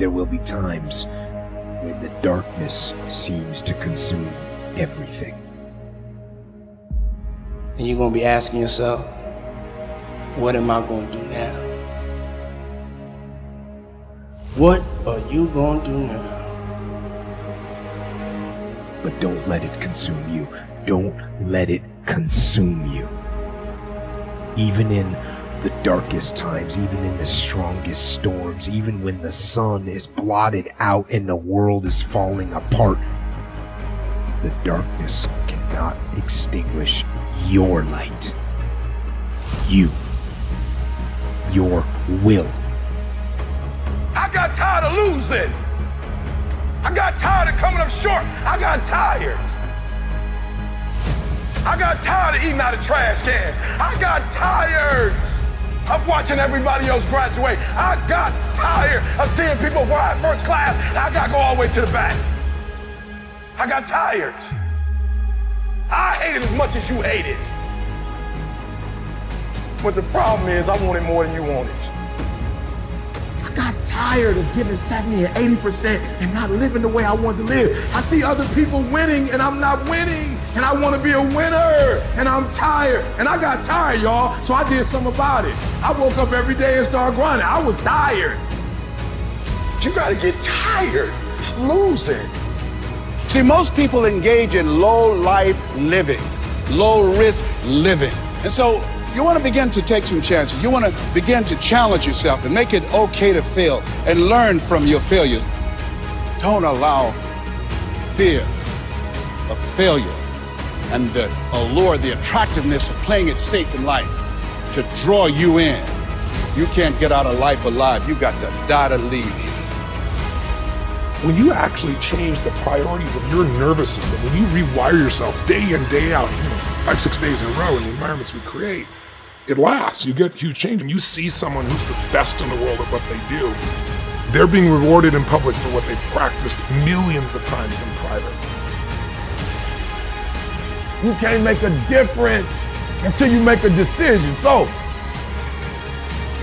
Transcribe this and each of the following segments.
there will be times when the darkness seems to consume everything. And you're going to be asking yourself, what am I going to do now? What are you going to do now? But don't let it consume you. Don't let it consume you. Even in the darkest times, even in the strongest storms, even when the sun is blotted out and the world is falling apart, the darkness cannot extinguish your light. You. Your will. I got tired of losing. I got tired of coming up short. I got tired. I got tired of eating out of trash cans. I got tired of watching everybody else graduate. I got tired of seeing people ride first class. I got to go all the way to the back. I got tired. I hate it as much as you hate it. But the problem is, I want it more than you want it. I got tired of giving 70 and 80% and not living the way I want to live. I see other people winning and I'm not winning. And I want to be a winner. And I'm tired. And I got tired, y'all. So I did something about it. I woke up every day and started grinding. I was tired. You got to get tired of losing. See, most people engage in low life living, low risk living. And so you want to begin to take some chances. You want to begin to challenge yourself and make it okay to fail and learn from your failures. Don't allow fear of failure and the allure, the attractiveness of playing it safe in life to draw you in. You can't get out of life alive. You got to die to leave. When you actually change the priorities of your nervous system, when you rewire yourself day in, day out, you know, five, six days in a row in the environments we create, it lasts. You get huge change. And you see someone who's the best in the world at what they do. They're being rewarded in public for what they've practiced millions of times in private. You can't make a difference until you make a decision. So,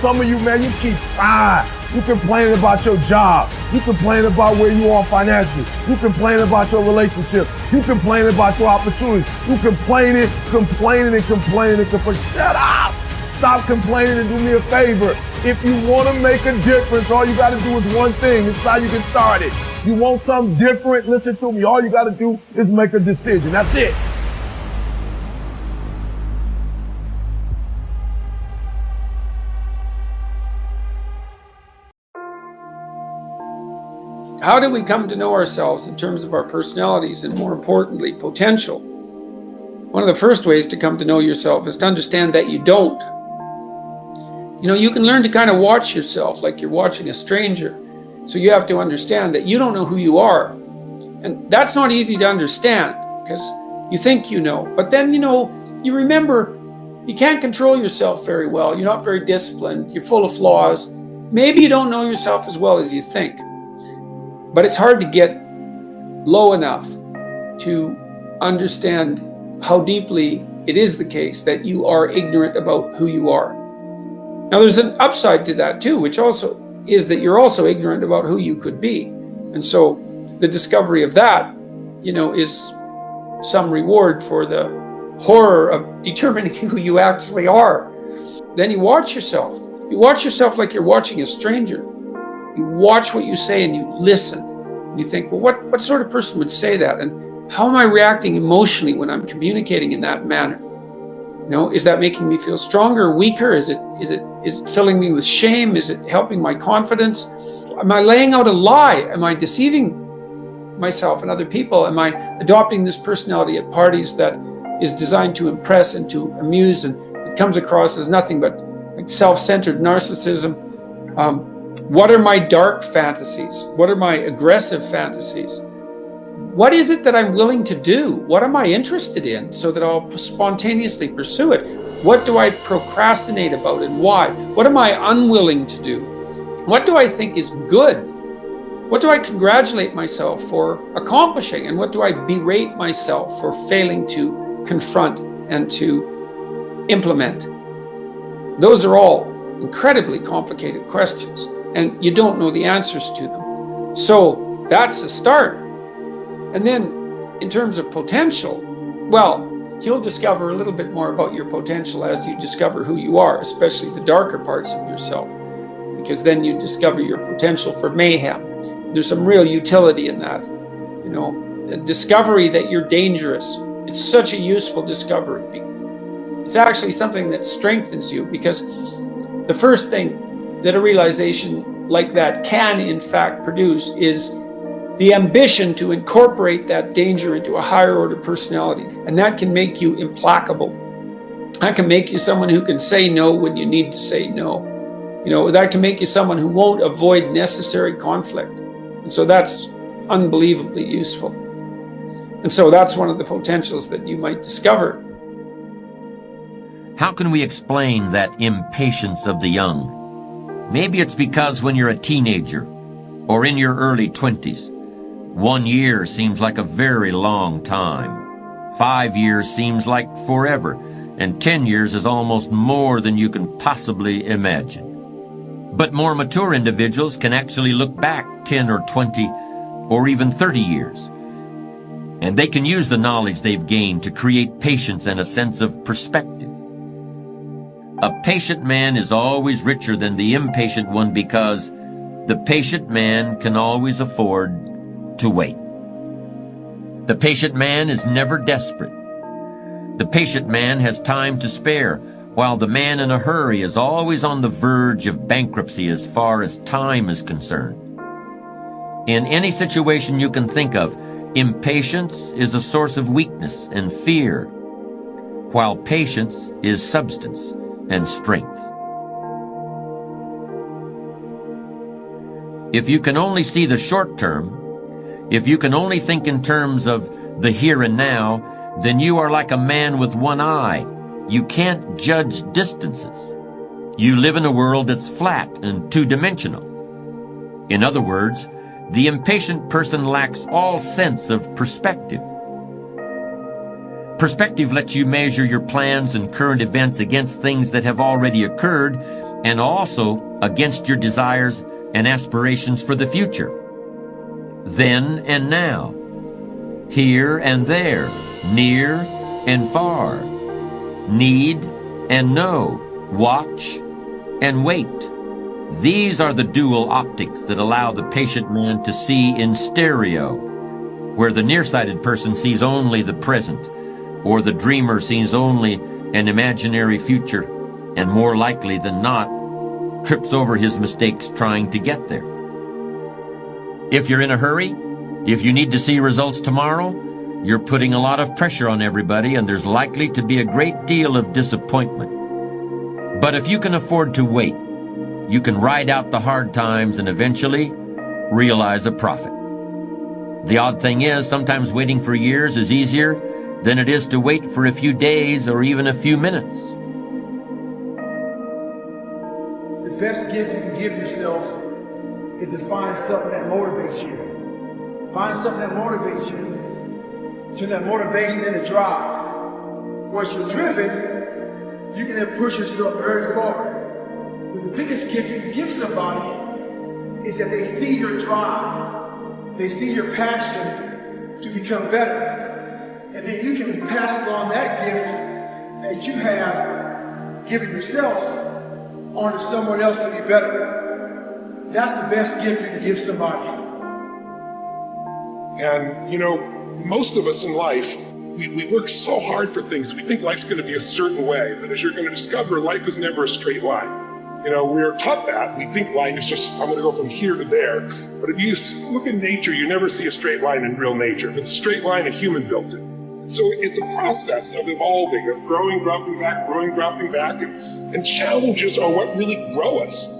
some of you, man, you keep ah, you complaining about your job. You complaining about where you are financially. You complaining about your relationship. You complaining about your opportunities. You complaining, complaining, and complaining and complaining. Shut up! Stop complaining and do me a favor. If you want to make a difference, all you got to do is one thing. It's how you get started. You want something different? Listen to me. All you got to do is make a decision. That's it. How do we come to know ourselves in terms of our personalities and, more importantly, potential? One of the first ways to come to know yourself is to understand that you don't. You know, you can learn to kind of watch yourself like you're watching a stranger. So you have to understand that you don't know who you are. And that's not easy to understand because you think you know. But then, you know, you remember you can't control yourself very well. You're not very disciplined. You're full of flaws. Maybe you don't know yourself as well as you think. But it's hard to get low enough to understand how deeply it is the case that you are ignorant about who you are. Now, there's an upside to that too, which also is that you're also ignorant about who you could be. And so the discovery of that, you know, is some reward for the horror of determining who you actually are. Then you watch yourself. You watch yourself like you're watching a stranger. You watch what you say and you listen. You think, well, what, what sort of person would say that? And how am I reacting emotionally when I'm communicating in that manner? You know, is that making me feel stronger, weaker? Is it is it is it filling me with shame? Is it helping my confidence? Am I laying out a lie? Am I deceiving myself and other people? Am I adopting this personality at parties that is designed to impress and to amuse and it comes across as nothing but like self-centered narcissism? Um, what are my dark fantasies? What are my aggressive fantasies? What is it that I'm willing to do? What am I interested in so that I'll spontaneously pursue it? What do I procrastinate about and why? What am I unwilling to do? What do I think is good? What do I congratulate myself for accomplishing? And what do I berate myself for failing to confront and to implement? Those are all incredibly complicated questions and you don't know the answers to them. So that's the start. And then, in terms of potential, well, you'll discover a little bit more about your potential as you discover who you are, especially the darker parts of yourself, because then you discover your potential for mayhem. There's some real utility in that. You know, a discovery that you're dangerous. It's such a useful discovery. It's actually something that strengthens you because the first thing that a realization like that can, in fact, produce is the ambition to incorporate that danger into a higher order personality. And that can make you implacable. That can make you someone who can say no when you need to say no. You know, that can make you someone who won't avoid necessary conflict. And so that's unbelievably useful. And so that's one of the potentials that you might discover. How can we explain that impatience of the young? Maybe it's because when you're a teenager or in your early 20s, one year seems like a very long time. Five years seems like forever, and ten years is almost more than you can possibly imagine. But more mature individuals can actually look back 10 or 20 or even 30 years. And they can use the knowledge they've gained to create patience and a sense of perspective. A patient man is always richer than the impatient one because the patient man can always afford to wait. The patient man is never desperate. The patient man has time to spare, while the man in a hurry is always on the verge of bankruptcy as far as time is concerned. In any situation you can think of, impatience is a source of weakness and fear, while patience is substance and strength. If you can only see the short term, if you can only think in terms of the here and now, then you are like a man with one eye. You can't judge distances. You live in a world that's flat and two-dimensional. In other words, the impatient person lacks all sense of perspective. Perspective lets you measure your plans and current events against things that have already occurred and also against your desires and aspirations for the future. Then and now, here and there, near and far, need and know, watch and wait. These are the dual optics that allow the patient man to see in stereo, where the nearsighted person sees only the present, or the dreamer sees only an imaginary future, and more likely than not, trips over his mistakes trying to get there. If you're in a hurry, if you need to see results tomorrow, you're putting a lot of pressure on everybody and there's likely to be a great deal of disappointment. But if you can afford to wait, you can ride out the hard times and eventually realize a profit. The odd thing is, sometimes waiting for years is easier than it is to wait for a few days or even a few minutes. The best gift you can give yourself is to find something that motivates you. Find something that motivates you. Turn that motivation into drive. Once you're driven, you can then push yourself very far. But the biggest gift you can give somebody is that they see your drive. They see your passion to become better. And then you can pass along that gift that you have given yourself onto someone else to be better. That's the best gift you can give somebody. And, you know, most of us in life, we, we work so hard for things. We think life's going to be a certain way. But as you're going to discover, life is never a straight line. You know, we're taught that. We think life is just, I'm going to go from here to there. But if you look in nature, you never see a straight line in real nature. If it's a straight line, a human built it. So it's a process of evolving, of growing, dropping back, growing, dropping back. And, challenges are what really grow us.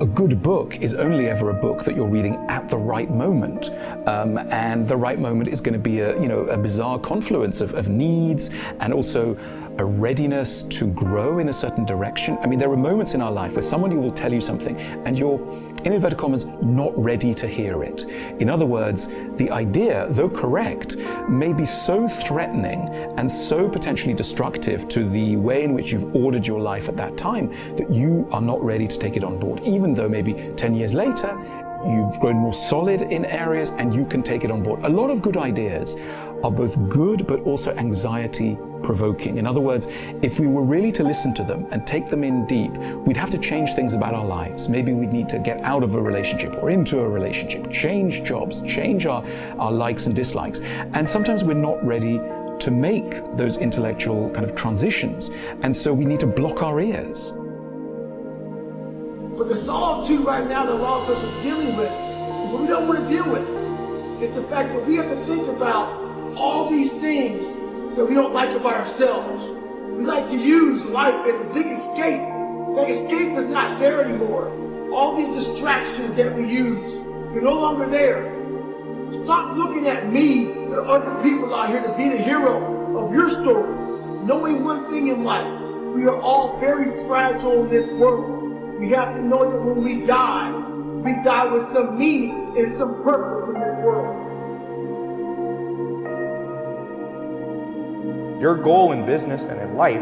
A good book is only ever a book that you're reading at the right moment. Um, and the right moment is going to be a, you know, a bizarre confluence of, of needs and also a readiness to grow in a certain direction. I mean, there are moments in our life where someone will tell you something and you're, in inverted commas, not ready to hear it. In other words, the idea, though correct, may be so threatening and so potentially destructive to the way in which you've ordered your life at that time that you are not ready to take it on board, even though maybe 10 years later, you've grown more solid in areas and you can take it on board. A lot of good ideas are both good but also anxiety provoking. In other words, if we were really to listen to them and take them in deep, we'd have to change things about our lives. Maybe we'd need to get out of a relationship or into a relationship, change jobs, change our, our likes and dislikes. And sometimes we're not ready to make those intellectual kind of transitions. And so we need to block our ears. But the too right now that a lot of us are dealing with is what we don't want to deal with. It's the fact that we have to think about all these things that we don't like about ourselves. We like to use life as a big escape. That escape is not there anymore. All these distractions that we use, they're no longer there. Stop looking at me and other people out here to be the hero of your story. Knowing one thing in life, we are all very fragile in this world. We have to know that when we die, we die with some meaning and some purpose in this world. Your goal in business and in life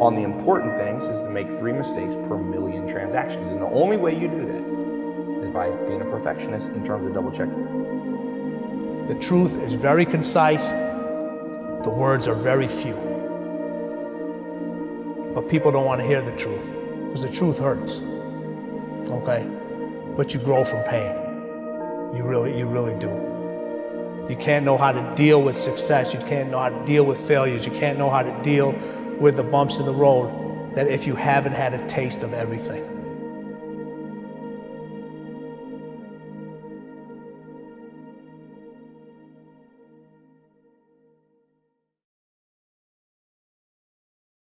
on the important things is to make three mistakes per million transactions. And the only way you do that is by being a perfectionist in terms of double checking. The truth is very concise, the words are very few. But people don't want to hear the truth because the truth hurts. Okay? But you grow from pain. You really, you really do. You can't know how to deal with success. You can't know how to deal with failures. You can't know how to deal with the bumps in the road that if you haven't had a taste of everything.